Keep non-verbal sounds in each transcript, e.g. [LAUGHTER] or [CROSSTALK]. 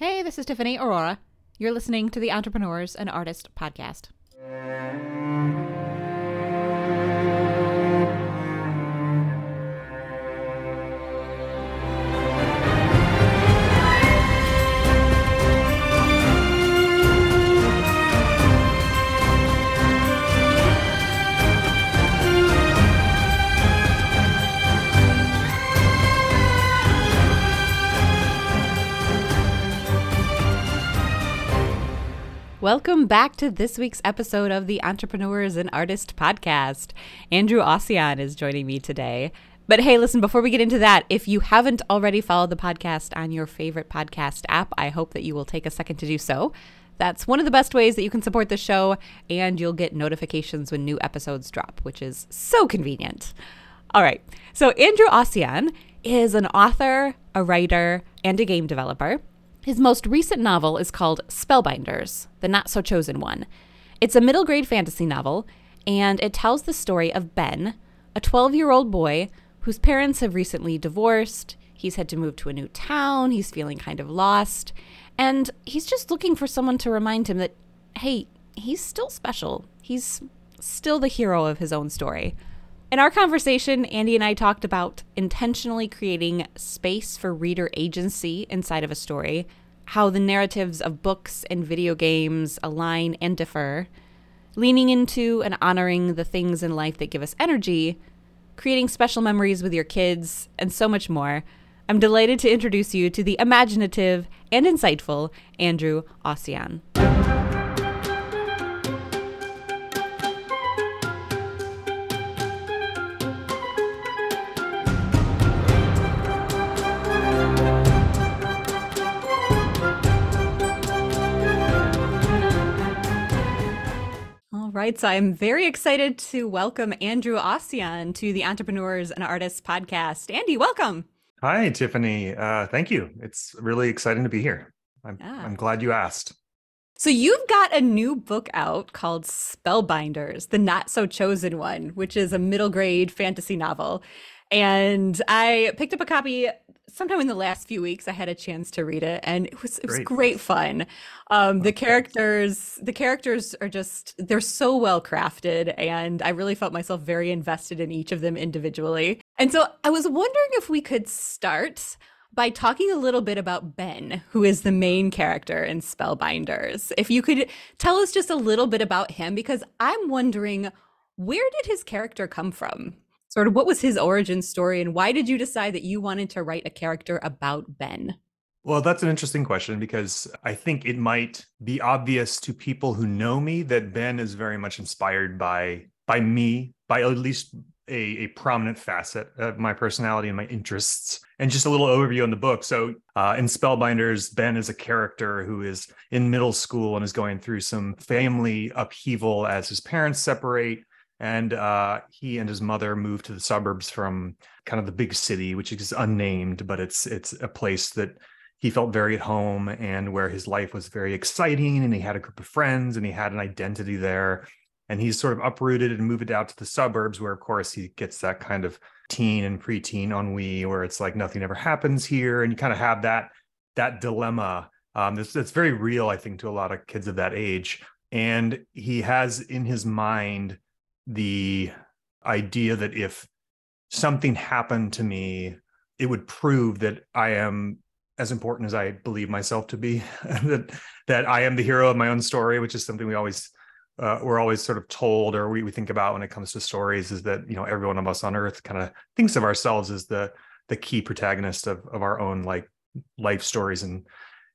Hey, this is Tiffany Aurora. You're listening to the Entrepreneurs and Artist Podcast. Welcome back to this week's episode of the Entrepreneurs and Artist Podcast. Andrew Auseon is joining me today. But hey, listen, before we get into that, if you haven't already followed the podcast on your favorite podcast app, I hope that you will take a second to do so. That's one of the best ways that you can support the show, and you'll get notifications when new episodes drop, which is so convenient. All right, so Andrew Auseon is an author, a writer, and a game developer. His most recent novel is called Spellbinders, the Not So Chosen One. It's a middle grade fantasy novel, and it tells the story of Ben, a 12 year old boy whose parents have recently divorced. He's had to move to a new town, he's feeling kind of lost, and he's just looking for someone to remind him that, hey, he's still special. He's still the hero of his own story. In our conversation, Andy and I talked about intentionally creating space for reader agency inside of a story, how the narratives of books and video games align and differ, leaning into and honoring the things in life that give us energy, creating special memories with your kids, and so much more. I'm delighted to introduce you to the imaginative and insightful Andrew Auseon. Right. So I'm very excited to welcome Andrew Auseon to the Entrepreneurs and Artists podcast. Andy, welcome. Hi, Tiffany. Uh, thank you. It's really exciting to be here. I'm, yeah. I'm glad you asked. So you've got a new book out called Spellbinders, the Not So Chosen One, which is a middle grade fantasy novel. And I picked up a copy sometime in the last few weeks I had a chance to read it and it was it was great, great fun. Um, the characters the characters are just they're so well crafted and I really felt myself very invested in each of them individually. And so I was wondering if we could start by talking a little bit about Ben, who is the main character in Spellbinders. If you could tell us just a little bit about him because I'm wondering where did his character come from? Sort of what was his origin story and why did you decide that you wanted to write a character about Ben? Well, that's an interesting question because I think it might be obvious to people who know me that Ben is very much inspired by by me, by at least a, a prominent facet of my personality and my interests. And just a little overview in the book. So, uh, in Spellbinders, Ben is a character who is in middle school and is going through some family upheaval as his parents separate and uh, he and his mother moved to the suburbs from kind of the big city, which is unnamed, but it's it's a place that he felt very at home and where his life was very exciting, and he had a group of friends and he had an identity there. And he's sort of uprooted and moved out to the suburbs, where of course he gets that kind of teen and preteen ennui, where it's like nothing ever happens here, and you kind of have that that dilemma. Um, that's, that's very real, I think, to a lot of kids of that age. And he has in his mind the idea that if something happened to me, it would prove that I am as important as I believe myself to be. [LAUGHS] that that I am the hero of my own story, which is something we always uh, we're always sort of told or we, we think about when it comes to stories is that you know every one of us on earth kind of thinks of ourselves as the the key protagonist of of our own like life stories and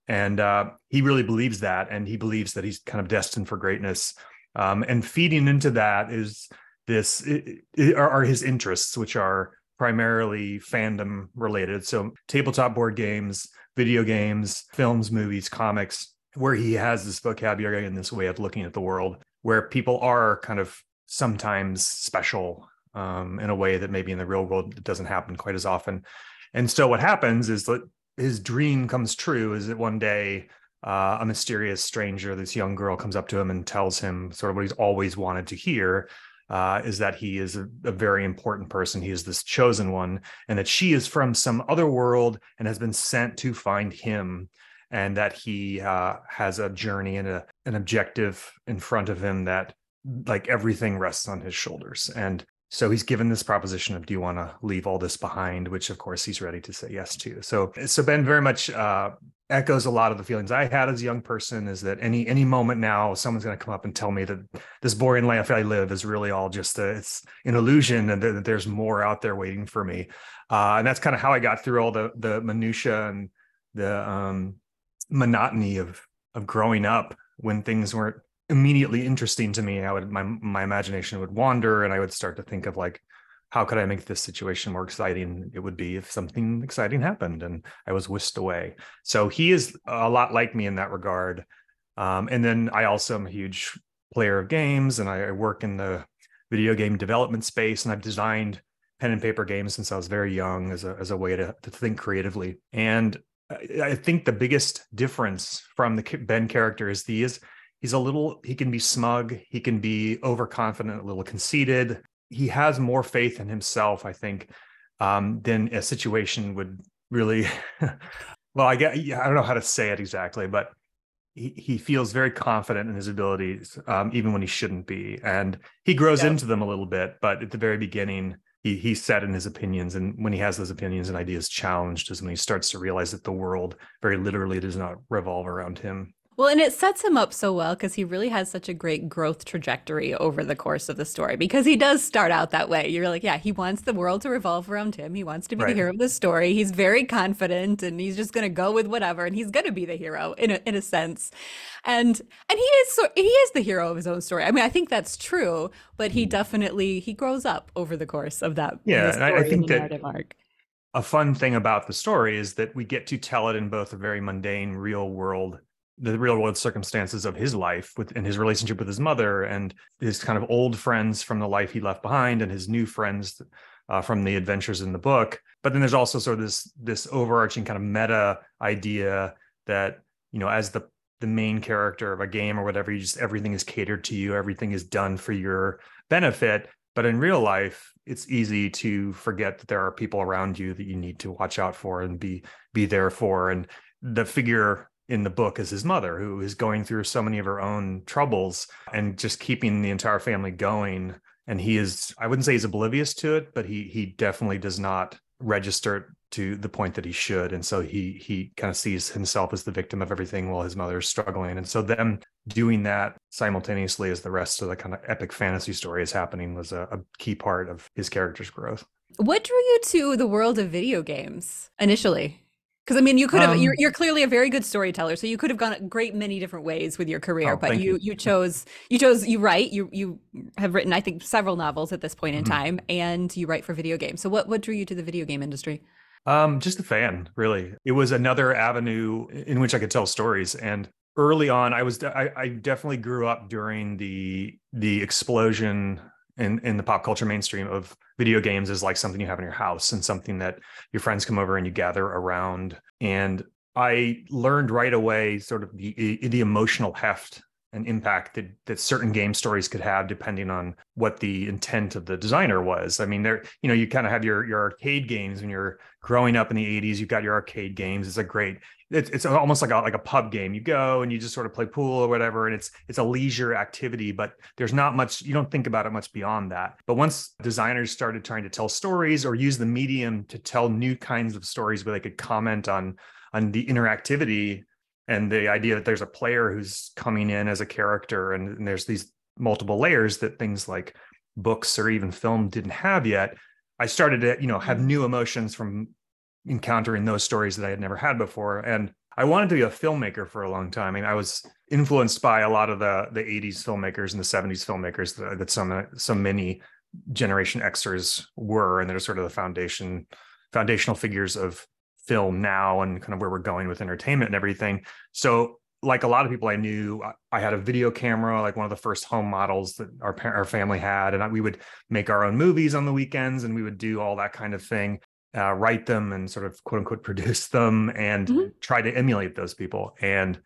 and uh, he really believes that and he believes that he's kind of destined for greatness um, and feeding into that is this it, it, are, are his interests, which are primarily fandom related. So tabletop board games, video games, films, movies, comics, where he has this vocabulary and this way of looking at the world, where people are kind of sometimes special um, in a way that maybe in the real world it doesn't happen quite as often. And so what happens is that his dream comes true is that one day uh, a mysterious stranger, this young girl, comes up to him and tells him sort of what he's always wanted to hear. Uh, is that he is a, a, very important person. He is this chosen one, and that she is from some other world and has been sent to find him. and that he uh, has a journey and a, an objective in front of him that like everything rests on his shoulders and so he's given this proposition of do you want to leave all this behind which of course he's ready to say yes to so so ben very much uh, echoes a lot of the feelings i had as a young person is that any any moment now someone's going to come up and tell me that this boring life i live is really all just a, it's an illusion and that there's more out there waiting for me. Uh, and that's kind of how i got through all the the minutia and the um, monotony of of growing up when things weren't immediately interesting to me. I would my my imagination would wander and i would start to think of like how could i make this situation more exciting? It would be if something exciting happened and i was whisked away. So he is a lot like me in that regard. Um, and then i also am a huge player of games and I, I work in the video game development space and i've designed pen and paper games since i was very young as a, as a way to, to think creatively. And I think the biggest difference from the Ben character is he is he's a little he can be smug he can be overconfident a little conceited he has more faith in himself i think um, than a situation would really [LAUGHS] well i get i don't know how to say it exactly but he, he feels very confident in his abilities um, even when he shouldn't be and he grows yeah. into them a little bit but at the very beginning he he's set in his opinions and when he has those opinions and ideas challenged is when he starts to realize that the world very literally does not revolve around him well, and it sets him up so well because he really has such a great growth trajectory over the course of the story because he does start out that way. You're like, yeah, he wants the world to revolve around him. He wants to be right. the hero of the story. He's very confident and he's just going to go with whatever and he's going to be the hero in a, in a sense. And and he is so he is the hero of his own story. I mean, I think that's true, but he mm. definitely he grows up over the course of that. Yeah, and I, I think that arc a fun thing about the story is that we get to tell it in both a very mundane real world the real world circumstances of his life with and his relationship with his mother and his kind of old friends from the life he left behind and his new friends uh, from the adventures in the book. But then there's also sort of this this overarching kind of meta idea that you know as the the main character of a game or whatever you just everything is catered to you everything is done for your benefit. But in real life it's easy to forget that there are people around you that you need to watch out for and be be there for. And the figure in the book is his mother, who is going through so many of her own troubles and just keeping the entire family going. And he is, I wouldn't say he's oblivious to it, but he he definitely does not register to the point that he should. And so he he kind of sees himself as the victim of everything while his mother is struggling. And so them doing that simultaneously as the rest of the kind of epic fantasy story is happening was a, a key part of his character's growth. What drew you to the world of video games initially? Because I mean, you could have. Um, you're, you're clearly a very good storyteller, so you could have gone a great many different ways with your career. Oh, but you, you, you chose you chose you write you you have written I think several novels at this point in mm-hmm. time, and you write for video games. So what what drew you to the video game industry? Um, just a fan, really. It was another avenue in which I could tell stories, and early on, I was I, I definitely grew up during the the explosion in in the pop culture mainstream of video games is like something you have in your house and something that your friends come over and you gather around and i learned right away sort of the the emotional heft and impact that, that certain game stories could have depending on what the intent of the designer was. I mean, there, you know, you kind of have your your arcade games when you're growing up in the 80s, you've got your arcade games. It's a great, it's, it's almost like a like a pub game. You go and you just sort of play pool or whatever, and it's it's a leisure activity, but there's not much, you don't think about it much beyond that. But once designers started trying to tell stories or use the medium to tell new kinds of stories where they could comment on on the interactivity and the idea that there's a player who's coming in as a character and, and, there's these multiple layers that things like books or even film didn't have yet i started to you know have mm-hmm. new emotions from encountering those stories that i had never had before. And i wanted to be a filmmaker for a long time. I mean, i was influenced by a lot of the the 80s filmmakers and the 70s filmmakers that, that some so many generation xers were and they're sort of the foundation foundational figures of film now and kind of where we're going with entertainment and everything. So like a lot of people I knew, I had a video camera, like one of the first home models that our our family had, and we would make our own movies on the weekends, and we would do all that kind of thing, uh, write them, and sort of quote unquote produce them, and mm-hmm. try to emulate those people. And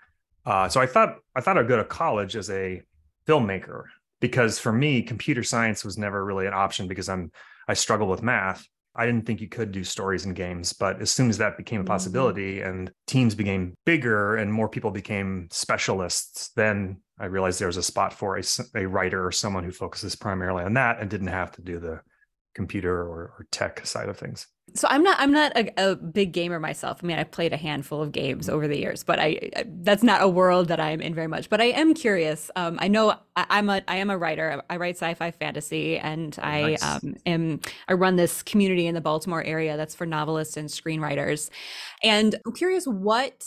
uh, so I thought I thought I'd go to college as a filmmaker because for me, computer science was never really an option because I'm I struggle with math. I didn't think you could do stories in games, but as soon as that became a Mm-hmm. possibility and teams became bigger and more people became specialists, then I realized there was a spot for a, a writer or someone who focuses primarily on that and didn't have to do the computer or, or tech side of things. So I'm not I'm not a, a big gamer myself. I mean, I've played a handful of games over the years, but I, I that's not a world that I'm in very much. But I am curious. Um, I know I, I'm a I am a writer. I write sci-fi fantasy, and I nice. um, am I run this community in the Baltimore area that's for novelists and screenwriters. And I'm curious what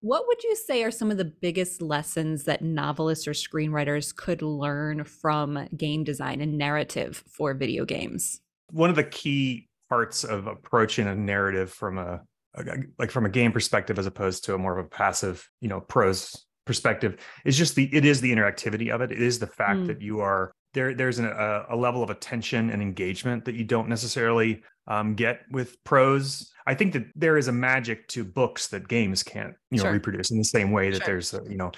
what would you say are some of the biggest lessons that novelists or screenwriters could learn from game design and narrative for video games? One of the key parts of approaching a narrative from a, a like from a game perspective as opposed to a more of a passive, you know, prose perspective is just the it is the interactivity of it. It is the fact Mm. that you are there. There's an, a, a level of attention and engagement that you don't necessarily um, get with prose. I think that there is a magic to books that games can't, you know, Sure. reproduce in the same way that Sure. there's, a, you know,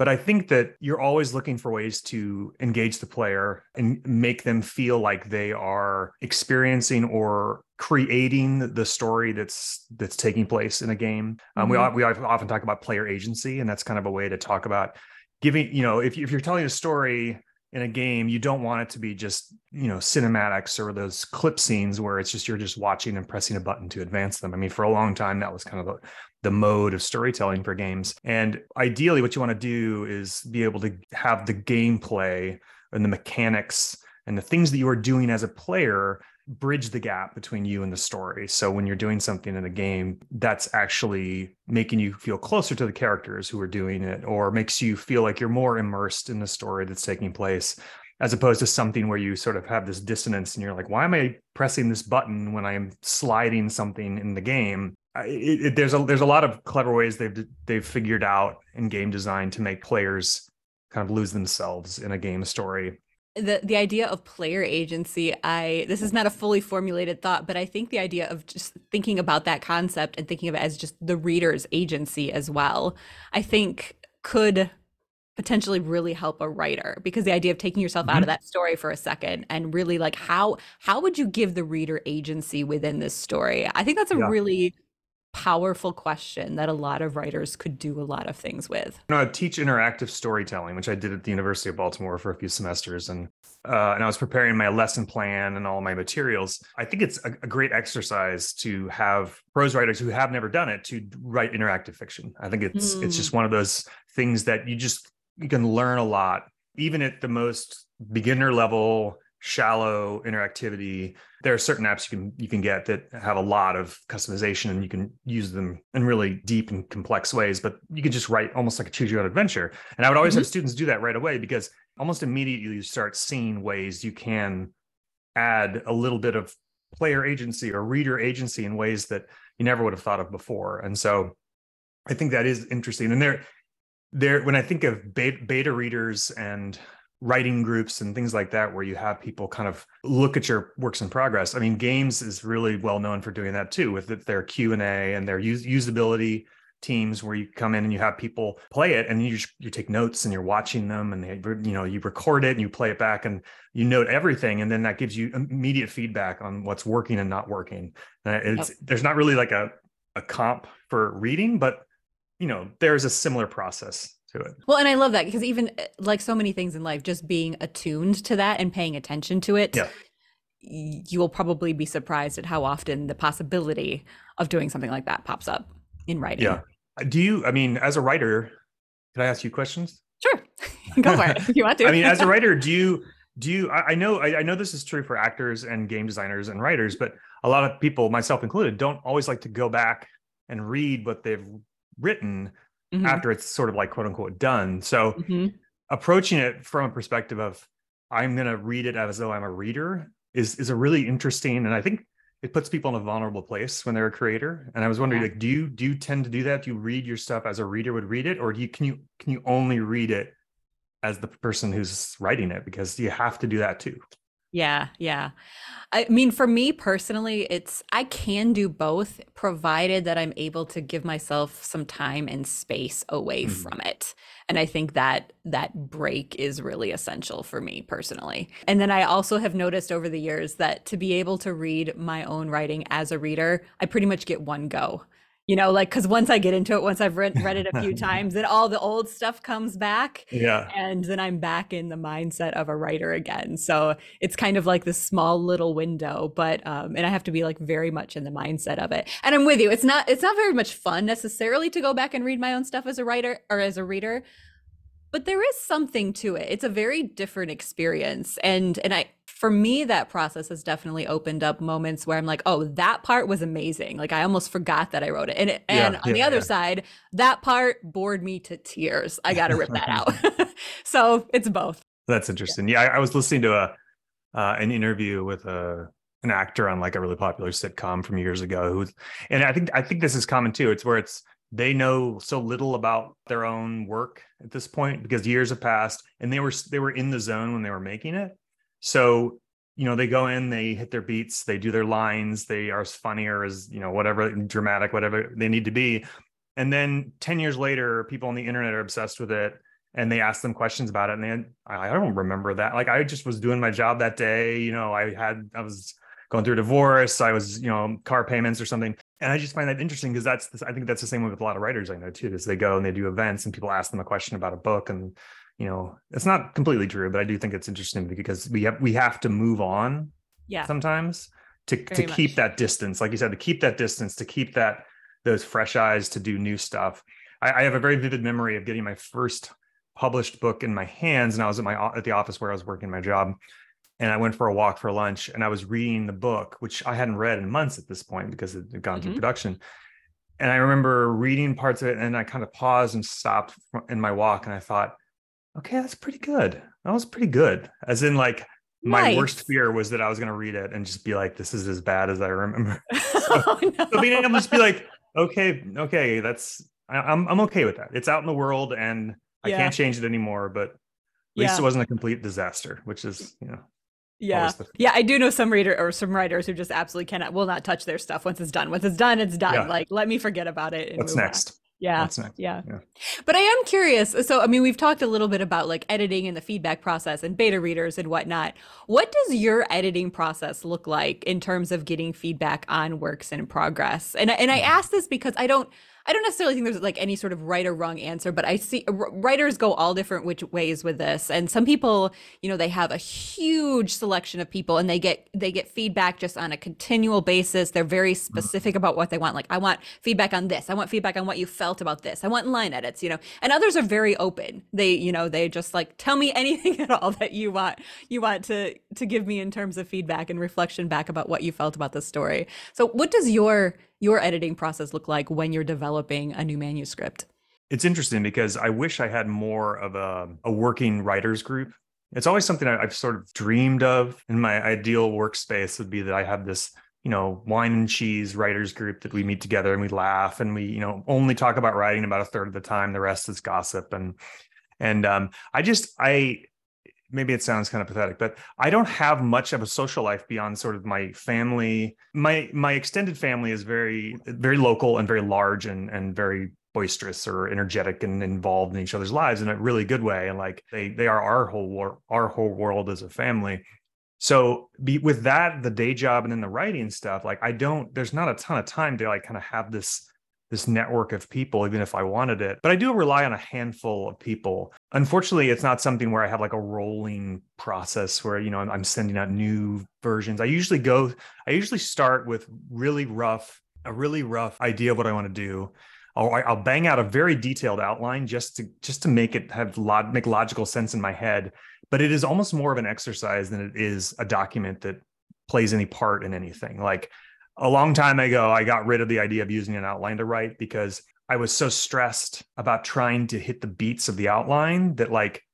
but I think that you're always looking for ways to engage the player and make them feel like they are experiencing or creating the story that's that's taking place in a game. Um, we Mhm. al- we often talk about player agency, and that's kind of a way to talk about giving. You know, if you- if you're telling a story in a game, you don't want it to be just you know cinematics or those clip scenes where it's just you're just watching and pressing a button to advance them. I mean, for a long time that was kind of the, the mode of storytelling for games. And ideally, what you want to do is be able to have the gameplay and the mechanics and the things that you are doing as a player bridge the gap between you and the story. So when you're doing something in a game, that's actually making you feel closer to the characters who are doing it, or makes you feel like you're more immersed in the story that's taking place. As opposed to something where you sort of have this dissonance and you're like, why am I pressing this button when I am sliding something in the game? It, it, there's a there's a lot of clever ways they've they've figured out in game design to make players kind of lose themselves in a game story. The the idea of player agency i this is not a fully formulated thought but i think the idea of just thinking about that concept and thinking of it as just the reader's agency as well i think could potentially really help a writer because the idea of taking yourself out of mm-hmm. that story for a second and really like how how would you give the reader agency within this story i think that's a Yeah. really powerful question that a lot of writers could do a lot of things with You know, I teach interactive storytelling, which I did at the University of Baltimore for a few semesters, and uh, and I was preparing my lesson plan and all my materials. I think it's a, a great exercise to have prose writers who have never done it to write interactive fiction. I think it's it's Mm. just one of those things that you just you can learn a lot, even at the most beginner level, shallow interactivity. There are certain apps you can you can get that have a lot of customization and you can use them in really deep and complex ways, but you can just write almost like a choose your own adventure. And I would always mm-hmm. have students do that right away because almost immediately you start seeing ways you can add a little bit of player agency or reader agency in ways that you never would have thought of before. And so I think that is interesting. And there, there, when I think of beta, beta readers and writing groups and things like that, where you have people kind of look at your works in progress. I mean, games is really well known for doing that too, with their Q and and their use, usability teams where you come in and you have people play it and you just, you take notes and you're watching them and they, you know you record it and you play it back and you note everything and then that gives you immediate feedback on what's working and not working. Uh, it's there's not really like a, a comp for reading but you know there's a similar process to it Well, and I love that because even uh, like so many things in life, just being attuned to that and paying attention to it, Yeah. you will probably be surprised at how often the possibility of doing something like that pops up in writing. yeah do you i mean as a writer can i ask you questions Sure. [LAUGHS] Go for it if you want to. [LAUGHS] I mean, as a writer, do you do you? I, I know I, I know this is true for actors and game designers and writers, but a lot of people, myself included, don't always like to go back and read what they've written Mhm, after it's sort of like quote unquote done. So mhm. approaching it from a perspective of I'm going to read it as though I'm a reader is is a really interesting, and I think it puts people in a vulnerable place when they're a creator. And I was wondering, Yeah. like, do you do you tend to do that? Do you read your stuff as a reader would read it, or do you can you can you only read it as the person who's writing it because you have to do that too? Yeah, yeah. I mean, for me personally, it's I can do both provided that I'm able to give myself some time and space away Mhm. from it. And I think that that break is really essential for me personally. And then I also have noticed over the years that to be able to read my own writing as a reader, I pretty much get one go. You know, like because once I get into it, once I've read, read it a few [LAUGHS] times, then all the old stuff comes back Yeah. and then I'm back in the mindset of a writer again. So it's kind of like this small little window, but um, and I have to be like very much in the mindset of it. And I'm with you. It's not it's not very much fun necessarily to go back and read my own stuff as a writer or as a reader, but there is something to it. It's a very different experience, and and I for me that process has definitely opened up moments where I'm like, oh, that part was amazing. Like I almost forgot that I wrote it, and it, and Yeah, on the other yeah. side, that part bored me to tears. I got to rip that out. [LAUGHS] [LAUGHS] so it's both. That's interesting. Yeah, I, I was listening to a uh, an interview with a an actor on like a really popular sitcom from years ago who's and I think I think this is common too. It's where it's they know so little about their own work at this point because years have passed and they were they were in the zone when they were making it. So, you know, they go in, they hit their beats, they do their lines, they are as funny or as, you know, whatever dramatic, whatever they need to be. And then 10 years later, people on the internet are obsessed with it and they ask them questions about it. And they, I don't remember that. Like I just was doing my job that day. You know, I had, I was going through a divorce. I was, you know, car payments or something. And I just find that interesting because that's, I think that's the same way with a lot of writers I know too, is they go and they do events and people ask them a question about a book and, you know, it's not completely true, but I do think it's interesting because we have, we have to move on Yeah. sometimes to, to Very keep much. that distance. Like you said, to keep that distance, to keep that, those fresh eyes to do new stuff. I, I have a very vivid memory of getting my first published book in my hands and I was at my at the office where I was working my job and I went for a walk for lunch and I was reading the book which I hadn't read in months at this point because it had gone through Mhm. production and I remember reading parts of it and I kind of paused and stopped in my walk and I thought okay that's pretty good that was pretty good as in like my Nice. worst fear was that I was going to read it and just be like this is as bad as I remember [LAUGHS] [LAUGHS] oh, no. so being able to just be like, okay, okay, that's I, I'm I'm okay with that. It's out in the world, and I can't change it anymore. But at least Yeah. it wasn't a complete disaster, which is you know Yeah. the- Yeah, I do know some reader or some writers who just absolutely cannot will not touch their stuff once it's done. Once it's done, it's done. Yeah. Like let me forget about it. And what's next? on. Next. Yeah. What's next? Yeah. Yeah. But I am curious. So, I mean, we've talked a little bit about like editing and the feedback process and beta readers and whatnot. What does your editing process look like in terms of getting feedback on works in progress? And I- and I Mhm. ask this because I don't I don't necessarily think there's like any sort of right or wrong answer, but I see r- writers go all different which ways with this. And some people, you know, they have a huge selection of people and they get they get feedback just on a continual basis. They're very mm. specific about what they want. Like I want feedback on this. I want feedback on what you felt about this. I want line edits, you know. And others are very open. They, you know, they just like tell me [LAUGHS] anything at all that you want you want to to give me in terms of feedback and reflection back about what you felt about the story. So what does your your editing process look like when you're developing a new manuscript? It's interesting because I wish I had more of a, a working writers group. It's always something I've sort of dreamed of in my ideal workspace would be that I have this, you know, wine and cheese writers group that we meet together and we laugh and we, you know, only talk about writing about a third of the time. The rest is gossip. And and um, I just I maybe it sounds kind of pathetic, but I don't have much of a social life beyond sort of my family. My my extended family is very very local and very large and and very boisterous or energetic and involved in each other's lives in a really good way. And like they they are our whole war, our whole world as a family. So be with that, the day job and then the writing stuff, like I don't, there's not a ton of time to like kind of have this this network of people, even if I wanted it. But I do rely on a handful of people. Unfortunately, it's not something where I have like a rolling process where, you know, I'm, I'm sending out new versions. I usually go, I usually start with really rough, a really rough idea of what I want to do. I'll, I'll bang out a very detailed outline just to just to make it have log, make logical sense in my head. But it is almost more of an exercise than it is a document that plays any part in anything. Like a long time ago, I got rid of the idea of using an outline to write because I was so stressed about trying to hit the beats of the outline that, like,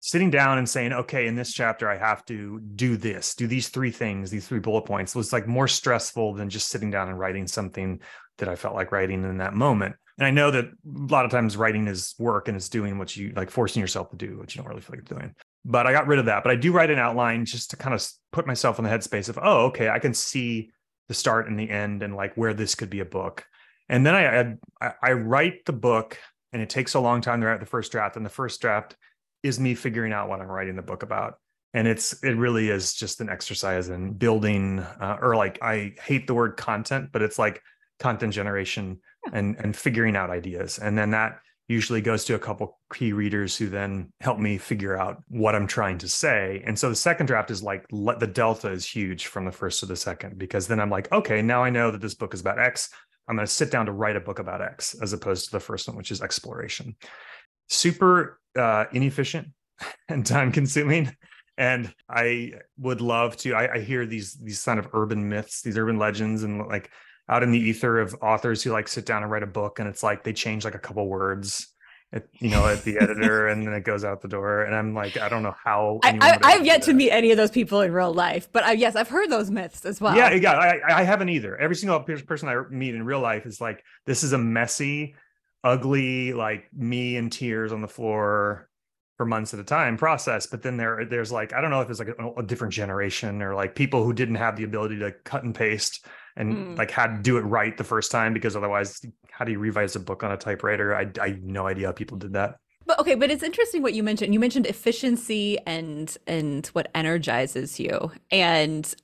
sitting down and saying, okay, in this chapter, I have to do this, do these three things, these three bullet points was like more stressful than just sitting down and writing something that I felt like writing in that moment. And I know that a lot of times writing is work and it's doing what you like forcing yourself to do what you don't really feel like doing. but I got rid of that. But I do write an outline just to kind of put myself in the headspace of, oh, okay, I can see the start and the end and like where this could be a book. And then I I, I write the book, and it takes a long time to write the first draft. And the first draft is me figuring out what I'm writing the book about. And it's it really is just an exercise in building, uh, or like I hate the word content, but it's like content generation and and figuring out ideas. And then that usually goes to a couple key readers who then help me figure out what I'm trying to say. And so the second draft is like let the delta is huge from the first to the second because then I'm like, okay, now I know that this book is about X. I'm going to sit down to write a book about X as opposed to the first one, which is exploration. Super uh, inefficient [LAUGHS] and time consuming. And I would love to. I, I hear these these kind of urban myths, these urban legends, and like out in the ether of authors who like sit down and write a book and it's like they change like a couple words at, you know at the [LAUGHS] editor and then it goes out the door. And i'm like i don't know how I, I, have yet to meet any of those people in real life but I, yes i've heard those myths as well. Yeah yeah I, I haven't either. Every single person i meet in real life is like this is a messy ugly like me in tears on the floor for months at a time process but then there there's like i don't know if it's like a, a different generation or like people who didn't have the ability to cut and paste and mm. like how to do it right the first time because otherwise how do you revise a book on a typewriter i, I have no idea how people did that but okay but it's interesting what you mentioned you mentioned efficiency and and what energizes you and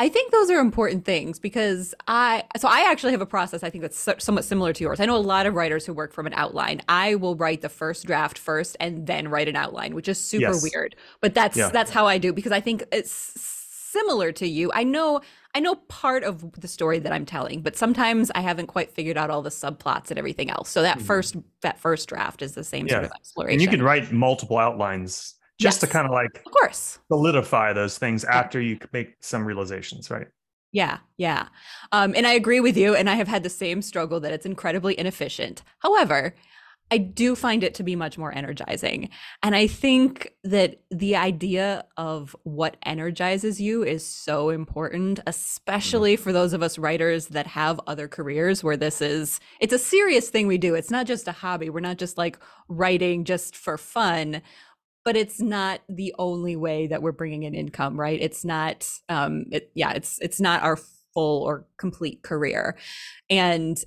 I think those are important things because I so I actually have a process I think that's somewhat similar to yours. I know a lot of writers who work from an outline. I will write the first draft first and then write an outline, which is super yes. weird. But that's yeah. that's how I do because I think it's similar to you. I know I know part of the story that I'm telling, but sometimes I haven't quite figured out all the subplots and everything else. So that mm-hmm. first that first draft is the same yeah. sort of exploration. And you can write multiple outlines just yes. to kind of like of course solidify those things after you make some realizations, right? Yeah, yeah. Um, and I agree with you. And I have had the same struggle that it's incredibly inefficient. However, I do find it to be much more energizing. And I think that the idea of what energizes you is so important, especially for those of us writers that have other careers where this is it's a serious thing we do. It's not just a hobby. We're not just like writing just for fun, but it's not the only way that we're bringing in income, right? It's not um it, yeah, it's it's not our full or complete career. And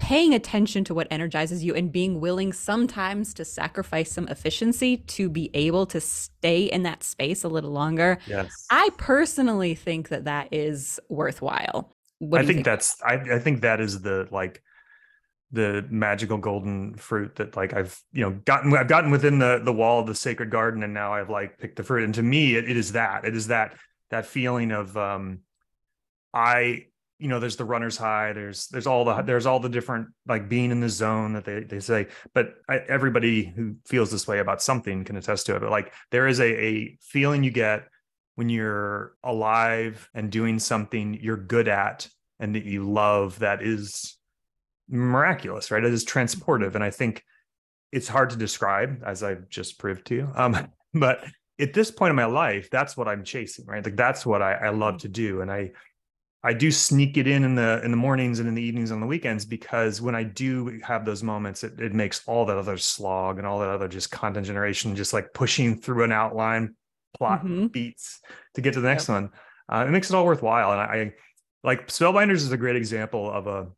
paying attention to what energizes you and being willing sometimes to sacrifice some efficiency to be able to stay in that space a little longer. Yes. I personally think that that is worthwhile. What I think, think, that's I, I think that is the like the magical golden fruit that like I've you know gotten I've gotten within the the wall of the sacred garden and now I've like picked the fruit and to me it, it is that it is that that feeling of um I you know there's the runner's high there's there's all the there's all the different like being in the zone that they they say but I, everybody who feels this way about something can attest to it but like there is a a feeling you get when you're alive and doing something you're good at and that you love that is miraculous right? It is transportive and i think it's hard to describe as i've just proved to you um [LAUGHS] but at this point in my life that's what i'm chasing right? Like that's what i, I love to do and i I do sneak it in in the in the mornings and in the evenings on the weekends because when I do have those moments, it, it makes all that other slog and all that other just content generation, just like pushing through an outline, plot mm-hmm. beats to get to the next yep. one. Uh, it makes it all worthwhile. And I, I like Spellbinders is a great example of a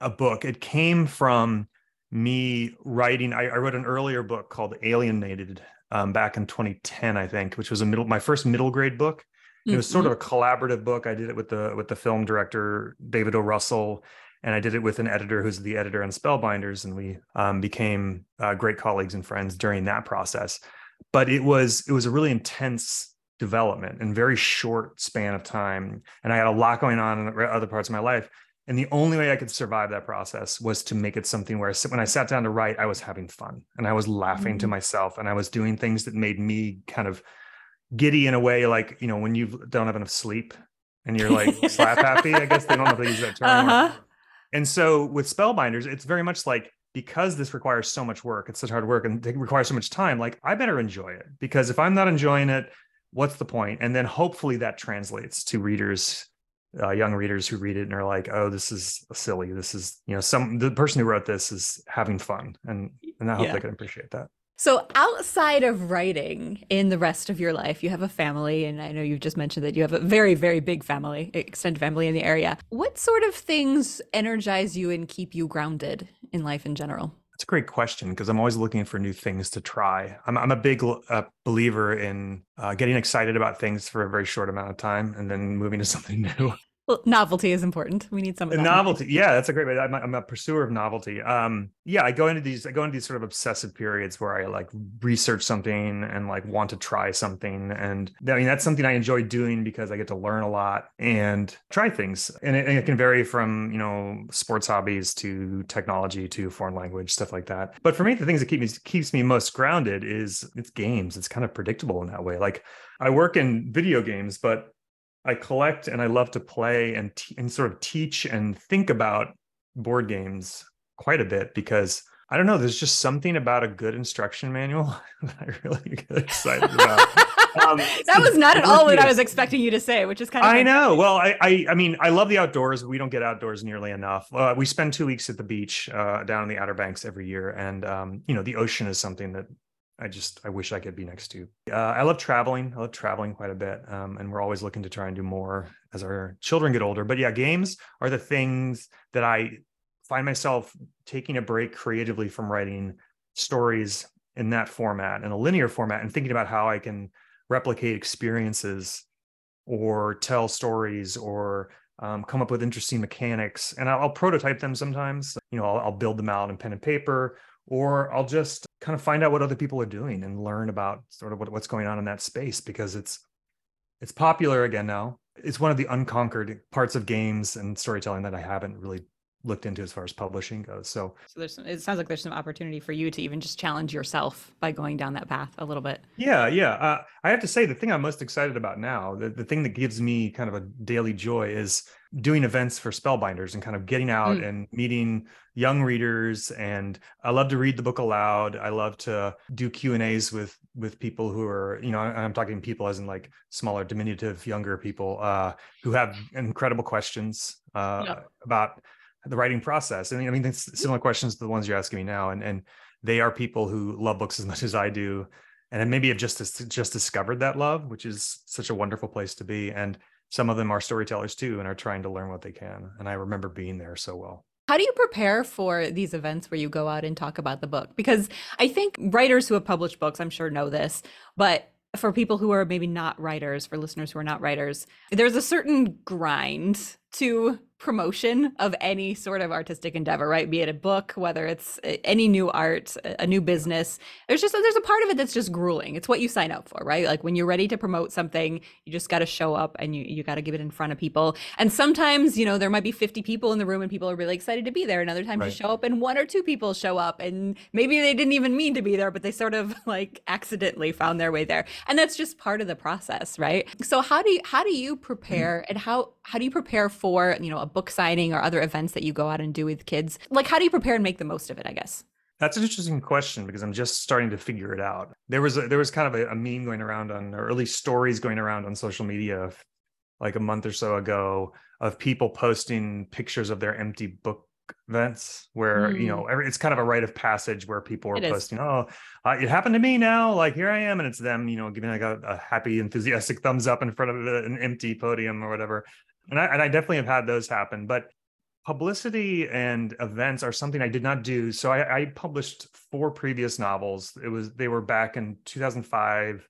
a book. It came from me writing. I, I wrote an earlier book called Alienated um, back in 2010, I think, which was a middle my first middle grade book. It was sort of mm-hmm. a collaborative book. I did it with the with the film director David O. Russell, and I did it with an editor who's the editor on Spellbinders, and we um, became uh, great colleagues and friends during that process. But it was it was a really intense development in very short span of time, and I had a lot going on in other parts of my life. And the only way I could survive that process was to make it something where when I sat down to write, I was having fun and I was laughing mm-hmm. to myself and I was doing things that made me kind of giddy in a way like you know when you don't have enough sleep and you're like [LAUGHS] slap happy i guess they don't know if they use that term uh-huh. and so with spellbinders it's very much like because this requires so much work it's such hard work and it requires so much time like i better enjoy it because if i'm not enjoying it what's the point? point and then hopefully that translates to readers uh, young readers who read it and are like oh this is silly this is you know some the person who wrote this is having fun and and i hope yeah. they can appreciate that So, outside of writing in the rest of your life, you have a family, and I know you've just mentioned that you have a very, very big family, extended family in the area. What sort of things energize you and keep you grounded in life in general? It's a great question because I'm always looking for new things to try. I'm, I'm a big uh, believer in uh, getting excited about things for a very short amount of time and then moving to [LAUGHS] something new. Well, novelty is important. We need some. Novelty, yeah, that's a great way. I'm, I'm a pursuer of novelty. Um, yeah, I go into these, I go into these sort of obsessive periods where I like research something and like want to try something, and I mean that's something I enjoy doing because I get to learn a lot and try things, and it, and it can vary from you know sports hobbies to technology to foreign language stuff like that. But for me, the things that keep me keeps me most grounded is it's games. It's kind of predictable in that way. Like I work in video games, but I collect and I love to play and and sort of teach and think about board games quite a bit because I don't know. There's just something about a good instruction manual [LAUGHS] that I really [LAUGHS] get excited about. um, [LAUGHS] that was not at all what I was expecting you to say, which is kind of. I know. Well, I, I, I mean, I love the outdoors. We don't get outdoors nearly enough. Uh, we spend two weeks at the beach uh, down in the Outer Banks every year, and um, you know, the ocean is something that I just I wish I could be next to. Uh, I love traveling. I love traveling quite a bit, um, and we're always looking to try and do more as our children get older. But yeah, games are the things that I find myself taking a break creatively from writing stories in that format, in a linear format, and thinking about how I can replicate experiences or tell stories or um, come up with interesting mechanics. And I'll, I'll, prototype them sometimes. You know, I'll, I'll build them out in pen and paper or I'll just kind of find out what other people are doing and learn about sort of what, what's going on in that space because it's it's popular again now. It's one of the unconquered parts of games and storytelling that I haven't really looked into as far as publishing goes. So, so there's some, it sounds like there's some opportunity for you to even just challenge yourself by going down that path a little bit. Yeah, yeah. Uh, I have to say the thing I'm most excited about now, the, the thing that gives me kind of a daily joy is doing events for spellbinders and kind of getting out mm. and meeting young readers and i love to read the book aloud i love to do q and a's with with people who are you know i'm talking people as in like smaller diminutive younger people uh, who have incredible questions uh, yeah. about the writing process. And I mean, it's similar questions to the ones you're asking me now. And and they are people who love books as [LAUGHS] much as I do, and maybe have just just discovered that love, which is such a wonderful place to be. And some of them are storytellers too, and are trying to learn what they can. And I remember being there so well. How do you prepare for these events where you go out and talk about the book? Because I think writers who have published books, I'm sure, know this, but for people who are maybe not writers, for listeners who are not writers, there's a certain grind to promotion of any sort of artistic endeavor right? Be it a book whether it's uh, any new art a new business. There's just there's a part of it that's just grueling. It's what you sign up for right? Like when you're ready to promote something you just got to show up and you you got to give it in front of people. And sometimes you know there might be 50 people in the room and people are really excited to be there. And other times right. you show up and one or two people show up and maybe they didn't even mean to be there but they sort of [LAUGHS] like accidentally found their way there. And that's just part of the process right? So how do you how do you mm-hmm. prepare and how how do you prepare for you know a book signing or other events that you go out and do with kids? Like, how do you prepare and make the most of it? I guess. That's an interesting question because I'm just starting to figure it out. There was a, there was kind of a, a meme going around on, or at least stories going around on social media, like a month or so ago, of people posting pictures of their empty book events where mm. you know mm. it's kind of a rite of passage where people are posting oh uh, it happened to me now like here i am and it's them you know giving like a, a happy enthusiastic thumbs up in front of an empty podium or whatever and I, and I definitely have had those happen but publicity and events are something i did not do. So I, I published four previous novels. It was they were back in 2005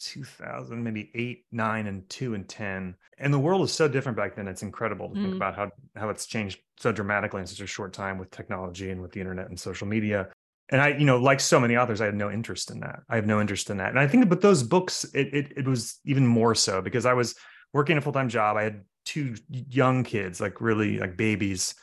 2000 maybe 8 9 and 2 and 10 and the world is so different back then. It's incredible to mm. think about how how it's changed so dramatically in such a short time with technology and with the internet and social media. And i you know like so many authors i had no interest in that. I have no interest in that. And i think but those books it it, it was even more so because i was working a full-time job. I had two young kids, like really like babies,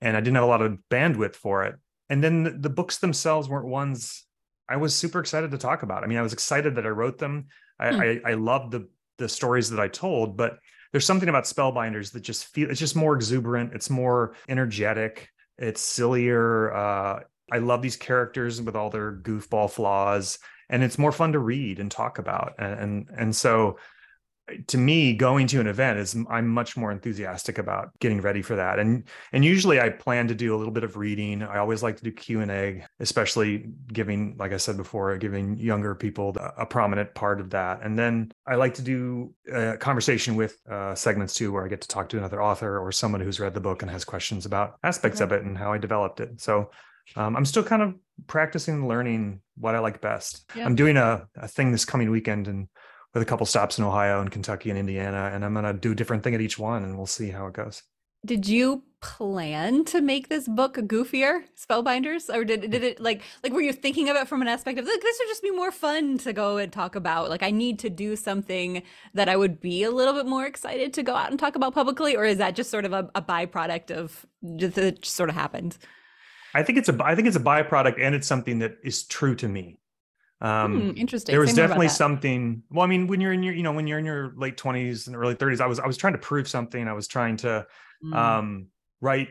and I didn't have a lot of bandwidth for it. And then the, the books themselves weren't ones I was super excited to talk about. I mean, I was excited that I wrote them. I, hmm. I, I loved the the stories that I told, but there's something about Spellbinders that just feel it's just more exuberant. It's more energetic. It's sillier. Uh, I love these characters with all their goofball flaws, and it's more fun to read and talk about. And and, and so to me going to an event is i'm much more enthusiastic about getting ready for that. And and usually i plan to do a little bit of reading. I always like to do q&a especially giving like i said before giving younger people a prominent part of that. And then i like to do a conversation with uh, segments too where i get to talk to another author or someone who's read the book and has questions about aspects okay. of it and how i developed it. So um, i'm still kind of practicing learning what i like best. Yep. i'm doing a, a thing this coming weekend and with a couple stops in Ohio and Kentucky and Indiana. And I'm going to do a different thing at each one and we'll see how it goes. Did you plan to make this book goofier, Spellbinders? Or did, did it like, like, were you thinking of it from an aspect of like, this would just be more fun to go and talk about? Like, I need to do something that I would be a little bit more excited to go out and talk about publicly? Or is that just sort of a, a byproduct of just it just sort of happened? I think it's a, I think it's a byproduct and it's something that is true to me. Um, hmm, interesting. There was Say definitely something. Well, I mean, when you're in your, you know, when you're in your late twenties and early thirties, I was, I was trying to prove something. I was trying to mm. um, write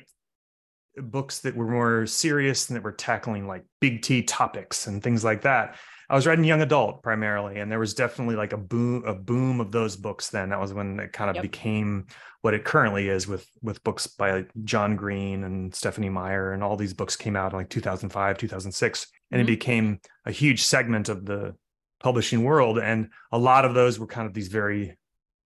books that were more serious and that were tackling like big T topics and things like that. I was writing young adult primarily, and there was definitely like a boom, a boom of those books. Then that was when it kind of yep. became what it currently is with with books by John Green and Stephenie Meyer, and all these books came out in like 2005, 2006, and mm-hmm. it became a huge segment of the publishing world. And a lot of those were kind of these very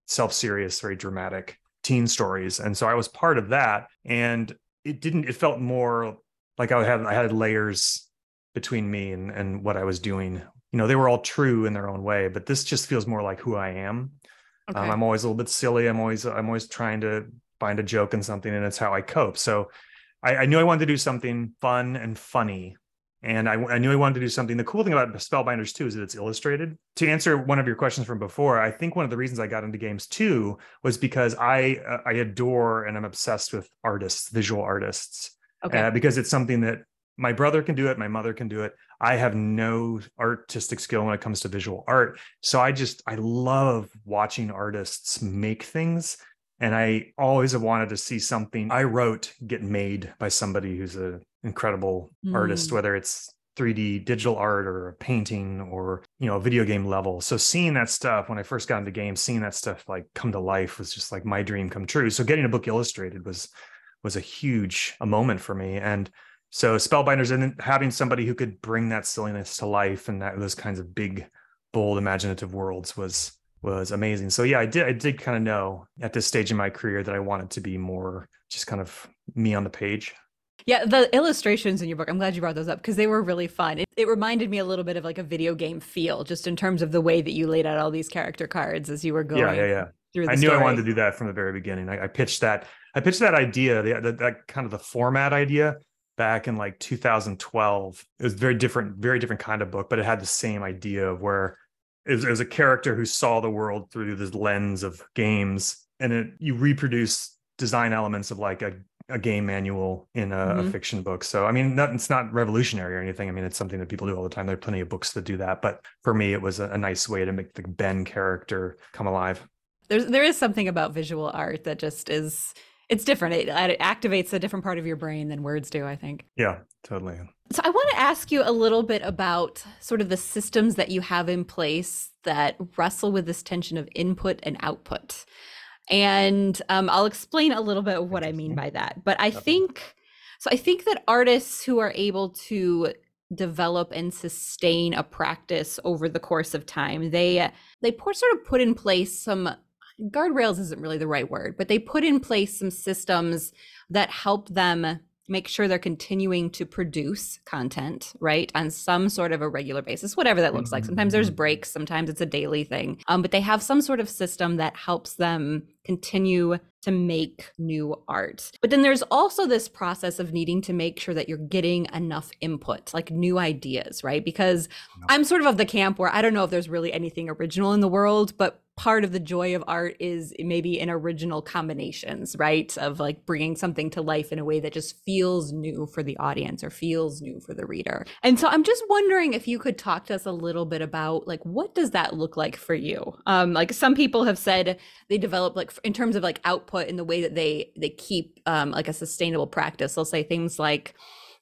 self-serious, very dramatic teen stories, and so I was part of that, and it didn't. It felt more like I had I had layers between me and and what I was doing. You know, they were all true in their own way, but this just feels more like who I am. Um, okay. Um, I'm always a little bit silly. I'm always I'm always trying to find a joke in something, and it's how I cope. So I, I knew I wanted to do something fun and funny. And I, I, knew I wanted to do something. The cool thing about Spellbinders too is that it's illustrated. To answer one of your questions from before, I think one of the reasons I got into games too was because I uh, I adore and I'm obsessed with artists, visual artists. Okay. Uh, because it's something that my brother can do it my mother can do it i have no artistic skill when it comes to visual art so i just i love watching artists make things and i always have wanted to see something i wrote get made by somebody who's an incredible mm. artist whether it's 3D digital art or a painting or you know a video game level. So seeing that stuff when I first got into games, seeing that stuff like come to life was just like my dream come true. So getting a book illustrated was was a huge a moment for me. And so spellbinders and having somebody who could bring that silliness to life and that those kinds of big bold imaginative worlds was was amazing so yeah i did i did kind of know at this stage in my career that i wanted to be more just kind of me on the page yeah, the illustrations in your book, I'm glad you brought those up because they were really fun. It, it, reminded me a little bit of like a video game feel, just in terms of the way that you laid out all these character cards as you were going. Yeah, yeah, yeah. I knew story. I wanted to do that from the very beginning. I, I pitched that. I pitched that idea, the, the, that kind of the format idea back in like 2012. It was very different, very different kind of book, but it had the same idea of where it was, it was a character who saw the world through this lens of games, and it you reproduce design elements of like a a game manual in a, mm-hmm. a, fiction book. So I mean, not, it's not revolutionary or anything. I mean, it's something that people do all the time. There are plenty of books that do that, but for me, it was a, a nice way to make the Ben character come alive. There's there is something about visual art that just is it's different. It, it activates a different part of your brain than words do, I think. Yeah, totally. So I want to ask you a little bit about sort of the systems that you have in place that wrestle with this tension of input and output. And um, I'll explain a little bit of what I mean by that. But I think so. I think that artists who are able to develop and sustain a practice over the course of time, they they sort of put in place some guardrails isn't really the right word, but they put in place some systems that help them make sure they're continuing to produce content, right, on some sort of a regular basis, whatever that looks like. Sometimes there's mm-hmm. breaks, sometimes it's a daily thing. Um, but they have some sort of system that helps them continue to make new art. But then there's also this process of needing to make sure that you're getting enough input, like new ideas, right? Because I'm sort of of the camp where I don't know if there's really anything original in the world, but part of the joy of art is maybe in original combinations, right? Of like bringing something to life in a way that just feels new for the audience or feels new for the reader. And so I'm just wondering if you could talk to us a little bit about like what does that look like for you? Um like some people have said they develop like in terms of like output in the way that they they keep um like a sustainable practice. They'll say things like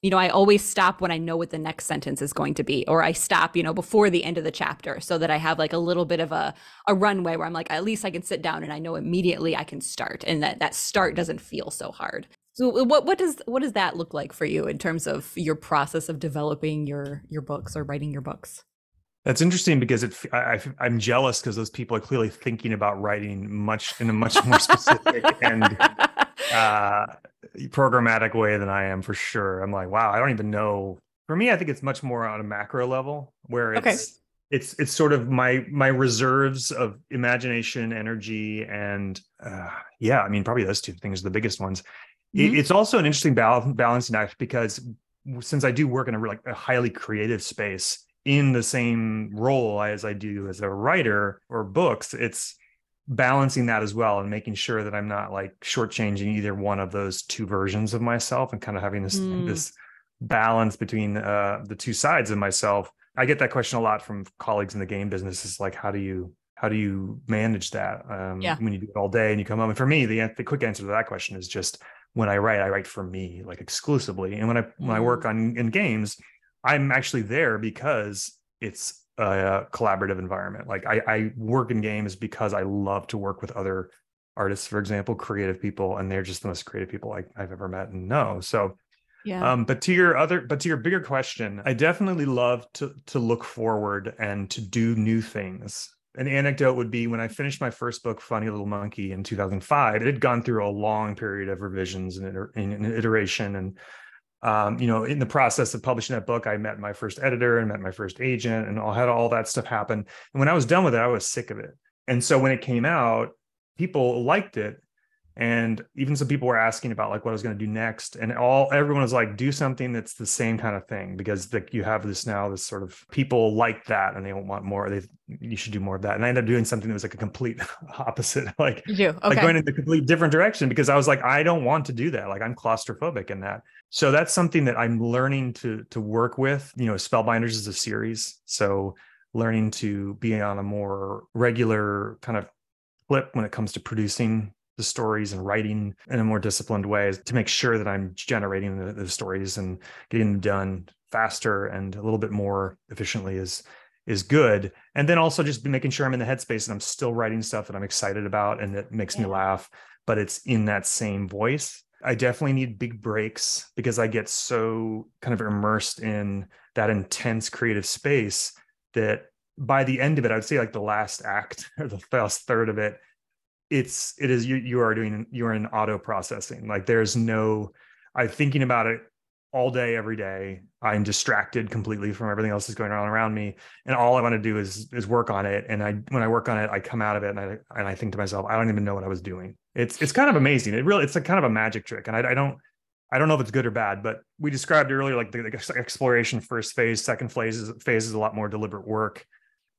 you know, I always stop when I know what the next sentence is going to be, or I stop, you know, before the end of the chapter so that I have like a little bit of a, a runway where I'm like, at least I can sit down and I know immediately I can start and that that start doesn't feel so hard. So what what does what does that look like for you in terms of your process of developing your your books or writing your books? That's interesting because it, I, am jealous because those people are clearly thinking about writing much in a much more specific and [LAUGHS] uh, programmatic way than I am for sure. I'm like, wow, I don't even know. For me, I think it's much more on a macro level where it's okay. it's it's sort of my my reserves of imagination, energy, and uh, yeah, I mean, probably those two things are the biggest ones. Mm-hmm. It, it's also an interesting balance, balancing act because since I do work in a like a highly creative space in the same role as I do as a writer or books, it's balancing that as well and making sure that I'm not like shortchanging either one of those two versions of myself and kind of having this mm. this balance between uh, the two sides of myself. I get that question a lot from colleagues in the game business. Is like, how do you how do you manage that um, yeah. when you do it all day and you come home? And for me, the the quick answer to that question is just when I write, I write for me, like exclusively. And when I when I work mm. on in games, I'm actually there because it's a collaborative environment. Like I, I work in games because I love to work with other artists, for example, creative people, and they're just the most creative people I, have ever met and know. So, yeah. Um, but to your other, but to your bigger question, I definitely love to to look forward and to do new things. An anecdote would be when I finished my first book, Funny Little Monkey, in 2005. It had gone through a long period of revisions and, iter- and iteration, and um, you know, in the process of publishing that book, I met my first editor and met my first agent and all had all that stuff happen. And when I was done with it, I was sick of it. And so when it came out, people liked it and even some people were asking about like what I was going to do next and all everyone was like do something that's the same kind of thing because like you have this now this sort of people like that and they want more they you should do more of that and I ended up doing something that was like a complete [LAUGHS] opposite [LAUGHS] like you okay. like going in the complete different direction because I was like I don't want to do that like I'm claustrophobic in that so that's something that I'm learning to to work with you know Spellbinders is a series so learning to be on a more regular kind of clip when it comes to producing the stories and writing in a more disciplined way to make sure that I'm generating the, the, stories and getting them done faster and a little bit more efficiently is is good. And then also just making sure I'm in the headspace and I'm still writing stuff that I'm excited about and that makes yeah. me laugh, but it's in that same voice. I definitely need big breaks because I get so kind of immersed in that intense creative space that by the end of it, I would say like the last act [LAUGHS] or the last third of it, it's it is you you are doing you're in auto processing. Like there's no i'm thinking about it all day every day. I'm distracted completely from everything else that's going on around me. And all i want to do is is work on it. And i when i work on it i come out of it and i and i think to myself i don't even know what i was doing. It's it's kind of amazing. It really it's a kind of a magic trick. And i, I don't I don't know if it's good or bad, but we described earlier like the, the exploration first phase, second phase is phase is a lot more deliberate work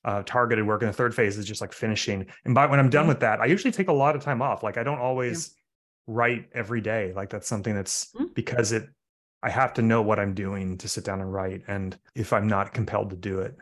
uh, targeted work and the third phase is just like finishing. And by when i'm done with that i usually take a lot of time off. Like i don't always yeah. write every day. Like that's something that's mm-hmm. because it i have to know what i'm doing to sit down and write and if i'm not compelled to do it.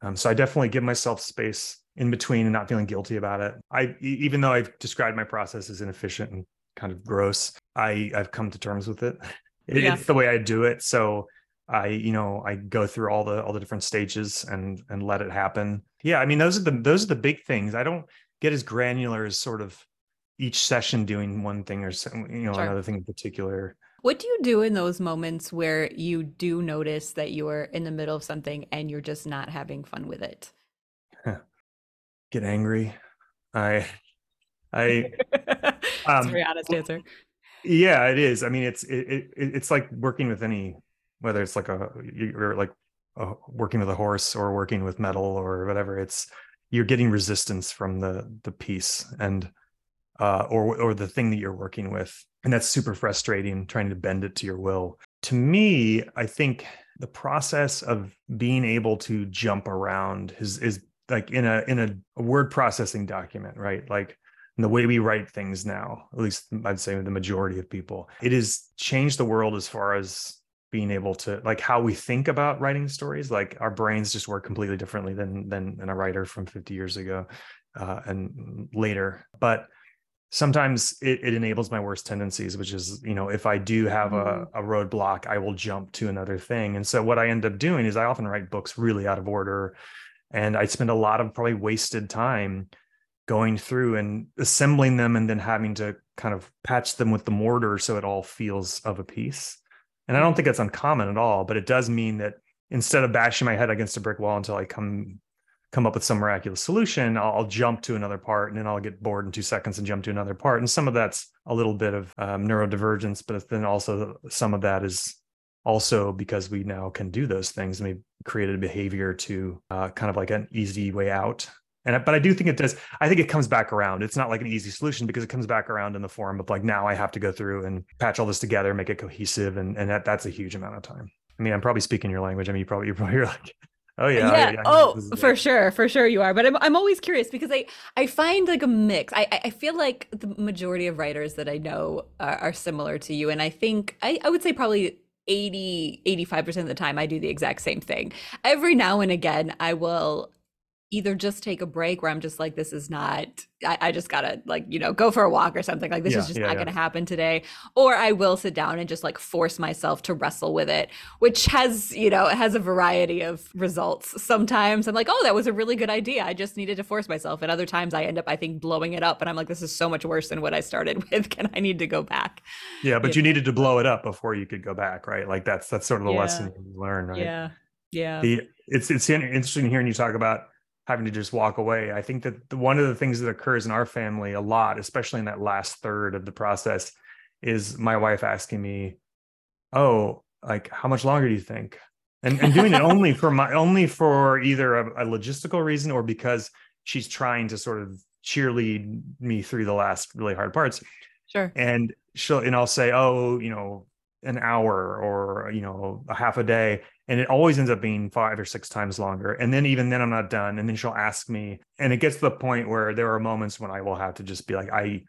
Um, so i definitely give myself space in between and not feeling guilty about it. I even though i've described my process as inefficient and kind of gross i i've come to terms with it, it yeah. it's the way i do it. So I, you know, I go through all the all the different stages and and let it happen. Yeah, I mean, those are the those are the big things. I don't get as granular as sort of each session doing one thing or you know sure. another thing in particular. What do you do in those moments where you do notice that you are in the middle of something and you're just not having fun with it? [LAUGHS] Get angry. I I [LAUGHS] um, a very honest answer. Yeah, it is. I mean, it's it, it it's like working with any whether it's like a you're like a, working with a horse or working with metal or whatever it's you're getting resistance from the the piece and uh, or or the thing that you're working with. And that's super frustrating trying to bend it to your will. To me i think the process of being able to jump around is is like in a in a, a word processing document right? Like the way we write things now at least i'd say the majority of people it has changed the world as far as being able to like how we think about writing stories like our brains just work completely differently than than, than a writer from 50 years ago uh, and later. But sometimes it, it, enables my worst tendencies which is you know if i do have mm-hmm. a, a roadblock i will jump to another thing. And so what i end up doing is i often write books really out of order and i spend a lot of probably wasted time going through and assembling them and then having to kind of patch them with the mortar so it all feels of a piece and i don't think that's uncommon at all but it does mean that instead of bashing my head against a brick wall until i come come up with some miraculous solution, I'll, I'll, jump to another part and then I'll get bored in two seconds and jump to another part. And some of that's a little bit of um, neurodivergence, but then also some of that is also because we now can do those things and we've created a behavior to uh, kind of like an easy way out. And but I do think it does. I think it comes back around. It's not like an easy solution because it comes back around in the form of like now I have to go through and patch all this together, make it cohesive, and and that that's a huge amount of time. I mean, I'm probably speaking your language. I mean, you probably [LAUGHS] you're probably like Oh yeah. Yeah. yeah. Oh, for sure, for sure you are. But I'm I'm always curious because I I find like a mix. I I feel like the majority of writers that I know are, are similar to you, and I think I I would say probably 80 85% of the time I do the exact same thing. Every now and again I will either just take a break where I'm just like, this is not, I, I just gotta like, you know, go for a walk or something. Like this yeah, is just yeah, not yeah. gonna happen today. Or I will sit down and just like force myself to wrestle with it, which has, you know, it has a variety of results. Sometimes I'm like, oh, that was a really good idea. I just needed to force myself. And other times I end up, I think, blowing it up and I'm like, this is so much worse than what I started [LAUGHS] with. Can I need to go back? Yeah, but you, you needed to blow it up before you could go back, right? Like that's that's sort of the lesson you learn, right? Yeah. Yeah. The it's it's interesting hearing you talk about having to just walk away. I think that the, one of the things that occurs in our family a lot, especially in that last third of the process, is my wife asking me, "Oh, like how much longer do you think?" And and doing it only for my [LAUGHS] only for either a, a logistical reason or because she's trying to sort of cheerlead me through the last really hard parts. Sure. And she'll and I'll say, "Oh, you know, an hour or you know a half a day and it always ends up being five or six times longer and then even then i'm not done and then she'll ask me and it gets to the point where there are moments when i will have to just be like i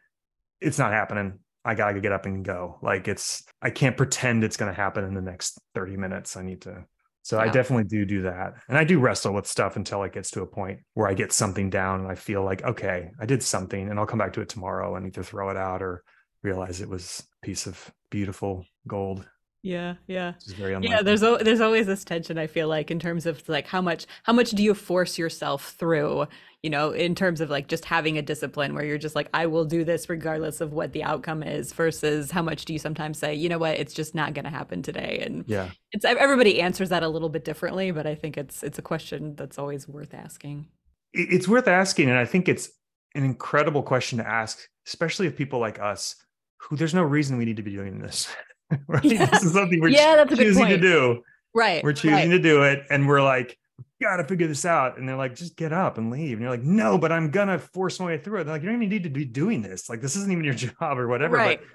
it's not happening. I gotta get up and go. Like it's i can't pretend it's going to happen in the next 30 minutes. I need to so yeah. i definitely do do that and i do wrestle with stuff until it gets to a point where i get something down and i feel like okay i did something and i'll come back to it tomorrow and either throw it out or realize it was a piece of beautiful gold. Yeah, yeah, yeah. There's there's always this tension. I feel like in terms of like how much how much do you force yourself through? You know, in terms of like just having a discipline where you're just like, I will do this regardless of what the outcome is, versus how much do you sometimes say, you know what, it's just not going to happen today. And yeah, it's everybody answers that a little bit differently, but I think it's it's a question that's always worth asking. It's worth asking, and I think it's an incredible question to ask, especially if people like us who there's no reason we need to be doing this. [LAUGHS] right? Yeah. This is something we're yeah, that's choosing to do. Right. We're choosing right. to do it. And we're like, gotta figure this out. And they're like, just get up and leave. And you're like, no, but I'm gonna force my way through it. They're like, you don't even need to be doing this. Like, this isn't even your [LAUGHS] job or whatever. Right. But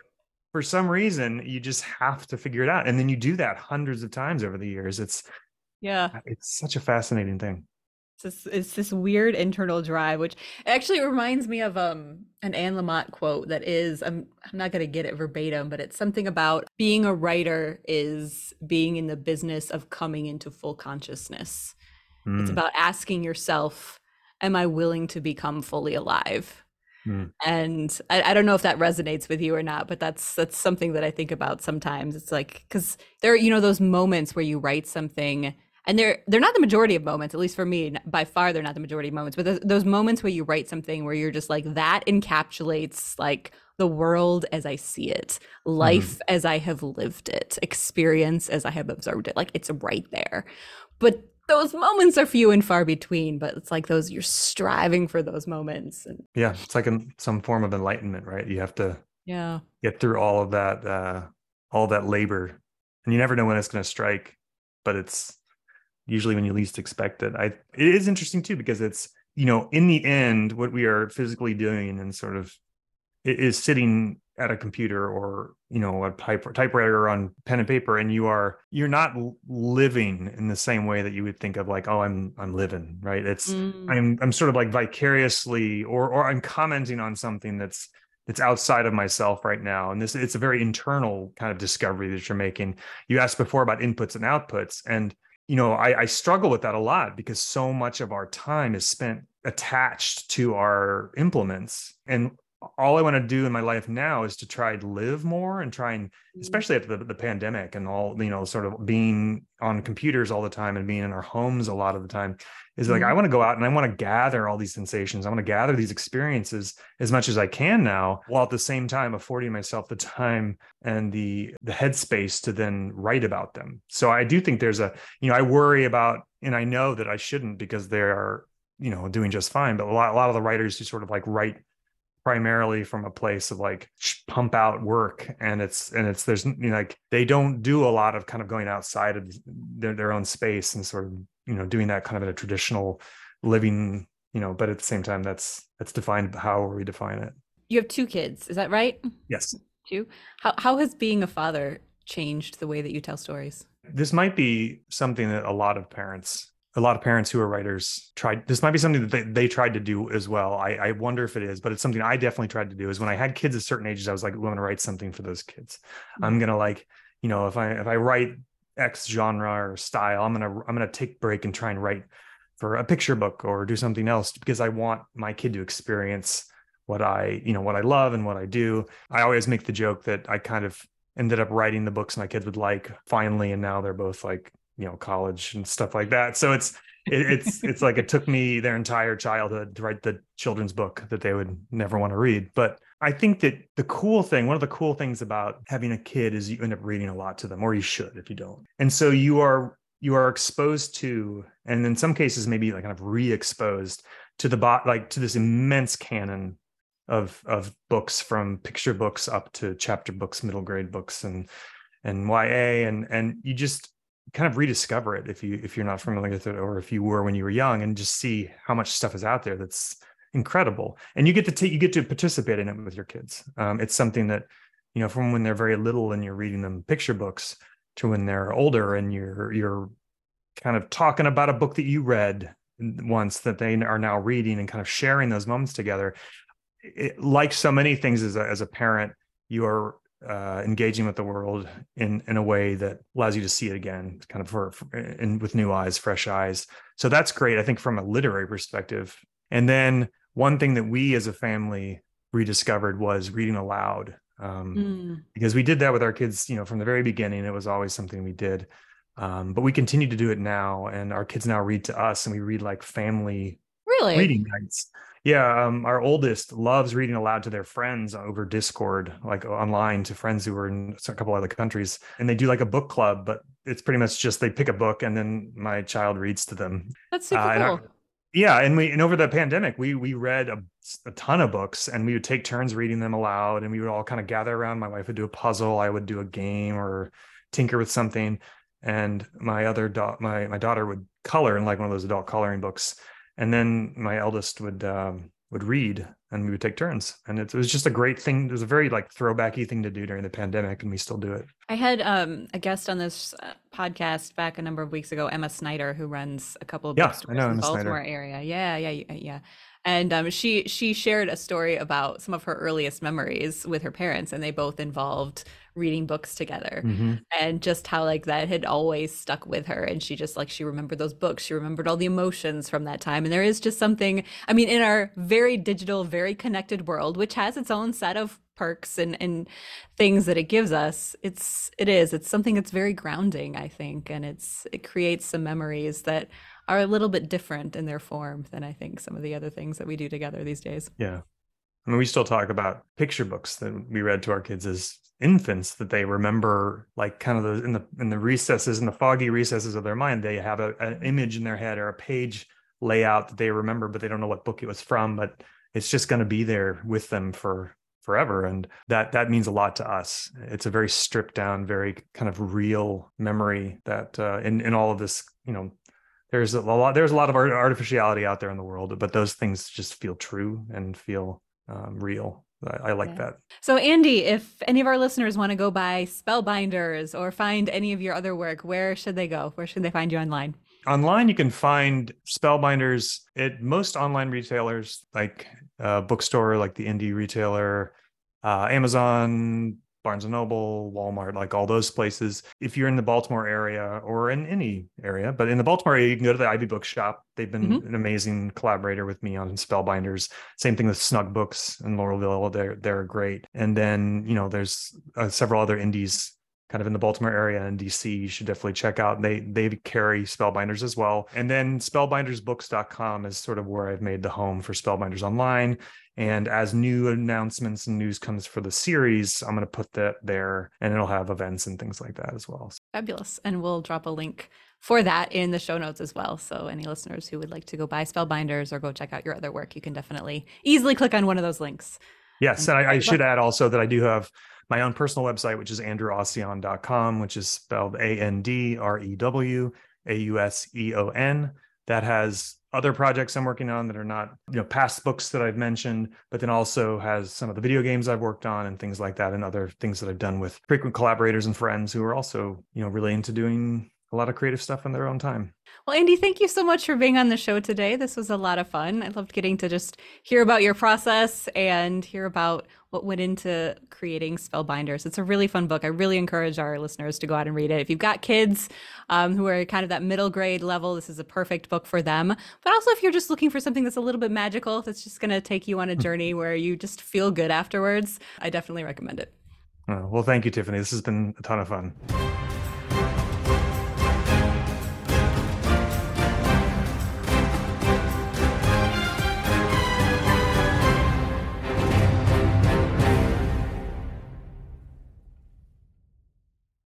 for some reason, you just have to figure it out. And then you do that hundreds of times over the years. It's yeah, it's such a fascinating thing. It's this, it's this weird internal drive, which actually reminds me of um an Anne Lamott quote that is I'm I'm not gonna get it verbatim, but it's something about being a writer is being in the business of coming into full consciousness. Mm. It's hmm. about asking yourself, am I willing to become fully alive? Mm. And I, I, don't know if that resonates with you or not, but that's that's something that I think about sometimes. It's like because there are you know those moments where you write something and they're they're not the majority of moments at least for me by far they're not the majority of moments but those moments where you write something where you're just like that encapsulates like the world as i see it life mm. as i have lived it experience as i have observed it like it's right there. But those moments are few and far between but it's like those you're striving for those moments and yeah it's like in some form of enlightenment right? You have to yeah. get through all of that uh all that labor and you never know when it's going to strike but it's usually when you least expect it. I it is interesting too because it's you know in the end what we are physically doing and sort of is sitting at a computer or you know a type typewriter on pen and paper and you are you're not living in the same way that you would think of like oh i'm i'm living right it's mm. i'm i'm sort of like vicariously or or i'm commenting on something that's that's outside of myself right now and this it's a very internal kind of discovery that you're making you asked before about inputs and outputs and you know, I, I struggle with that a lot because so much of our time is spent attached to our implements. And all I want to do in my life now is to try to live more and try and Mm. especially after the, the pandemic and all you know sort of being on computers all the time and being in our homes a lot of the time is like I Mhm. want to go out and I want to gather all these sensations. I want to gather these experiences as much as I can now, while at the same time affording myself the time and the the headspace to then write about them. So I do think there's a you know I worry about and I know that I shouldn't because they are you know doing just fine. But a lot a lot of the writers who sort of like write primarily from a place of like pump out work and it's and it's there's you know like they don't do a lot of kind of going outside of their, their own space and sort of you know doing that kind of in a traditional living you know but at the same time that's that's defined how we define it You have two kids, is that right? yes Two. How how has being a father changed the way that you tell stories? this might be something that a lot of parents a lot of parents who are writers tried this might be something that they, they tried to do as well. I, I wonder if it is but it's something i definitely tried to do is when i had kids at certain ages i was like i'm going to write something for those kids. I'm mm-hmm. going to like you know if i if i write x genre or style i'm going to i'm going to take a break and try and write for a picture book or do something else because i want my kid to experience what i you know what i love and what i do. I always make the joke that i kind of ended up writing the books my kids would like finally and now they're both like you know college and stuff like that. So it's it, it's it's like it took me their entire childhood to write the children's book that they would never want to read. But i think that the cool thing one of the cool things about having a kid is you end up reading a lot to them or you should if you don't. And so you are you are exposed to and in some cases maybe like kind of re-exposed to the bot like to this immense canon of of books from picture books up to chapter books middle grade books and and YA and and you just kind of rediscover it if you if you're not familiar with it or if you were when you were young and just see how much stuff is out there that's incredible. And you get to take you get to participate in it with your kids. Um, it's something that you know from when they're very little and you're reading them picture books to when they're older and you're you're kind of talking about a book that you read once that they are now reading and kind of sharing those moments together it, like so many things as a, as a parent you are uh, engaging with the world in in a way that allows you to see it again, kind of for, for and with new eyes, fresh eyes. So that's great, I think, from a literary perspective. And then one thing that we as a family rediscovered was reading aloud, um, Mm. because we did that with our kids. You know, from the very beginning, it was always something we did. Um, but we continue to do it now, and our kids now read to us, and we read like family Really? reading nights. Yeah, um, our oldest loves reading aloud to their friends over Discord, like online to friends who are in a couple other countries, and they do like a book club. But it's pretty much just they pick a book and then my child reads to them. That's super Uh, and cool. Yeah, and we and over the pandemic, we we read a, a ton of books, and we would take turns reading them aloud, and we would all kind of gather around. My wife would do a puzzle, I would do a game or tinker with something, and my other da- my my daughter would color in like one of those adult coloring books, and then my eldest would um, would read, and we would take turns, and it, was just a great thing. It was a very like throwbacky thing to do during the pandemic, and we still do it. I had um, a guest on this uh, podcast back a number of weeks ago, Emma Snyder, who runs a couple of Yeah, I know in Emma the Snyder. Baltimore area. Yeah, yeah, yeah, yeah. And um, she she shared a story about some of her earliest memories with her parents, and they both involved reading books together, Mhm. and just how like that had always stuck with her. And she just like she remembered those books, she remembered all the emotions from that time. And there is just something. I mean, in our very digital, very connected world, which has its own set of perks and and things that it gives us it's it is it's something that's very grounding i think and it's it creates some memories that are a little bit different in their form than i think some of the other things that we do together these days Yeah. I mean, we still talk about picture books that we read to our kids as infants that they remember, like kind of in the in the recesses, in the foggy recesses of their mind, they have a, an image in their head or a page layout that they remember, but they don't know what book it was from. But it's just going to be there with them for forever, and that that means a lot to us. It's a very stripped down, very kind of real memory that uh, in in all of this, you know, there's a lot there's a lot of artificiality out there in the world but those things just feel true and feel um, real. I, I like Yeah. that. So andy if any of our listeners want to go buy spellbinders or find any of your other work where should they go? Where should they find you online? Online you can find spellbinders at most online retailers like uh, bookstore like the indie retailer uh, amazon Barnes and Noble, Walmart, like all those places. If you're in the Baltimore area or in any area, but in the Baltimore area, you can go to the Ivy Bookshop. They've been mm-hmm. an amazing collaborator with me on Spellbinders. Same thing with Snug Books in Lauraville. They're they're great. And then you know there's uh, several other indies kind of in the Baltimore area and DC, you should definitely check out. They they carry Spellbinders as well. And then spellbindersbooks.com is sort of where I've made the home for Spellbinders online. And as new announcements and news comes for the series, I'm going to put that there and it'll have events and things like that as well. Fabulous. And we'll drop a link for that in the show notes as well. So any listeners who would like to go buy Spellbinders or go check out your other work, you can definitely easily click on one of those links. Yes. And, and I, I should add also that I do have my own personal website, which is andrewauseon.com, which is spelled A N D R E W A U S E O N. That has other projects I'm working on that are not, you know, past books that I've mentioned, but then also has some of the video games I've worked on and things like that, and other things that I've done with frequent collaborators and friends who are also, you know, really into doing a lot of creative stuff in their own time. Well, Andy, thank you so much for being on the show today. This was a lot of fun. I loved getting to just hear about your process and hear about what went into creating Spellbinders. It's a really fun book. I really encourage our listeners to go out and read it. If you've got kids um, who are kind of that middle grade level, this is a perfect book for them. But also, if you're just looking for something that's a little bit magical, that's just going to take you on a journey where you just feel good afterwards, I definitely recommend it. Well, thank you, Tiffany. This has been a ton of fun.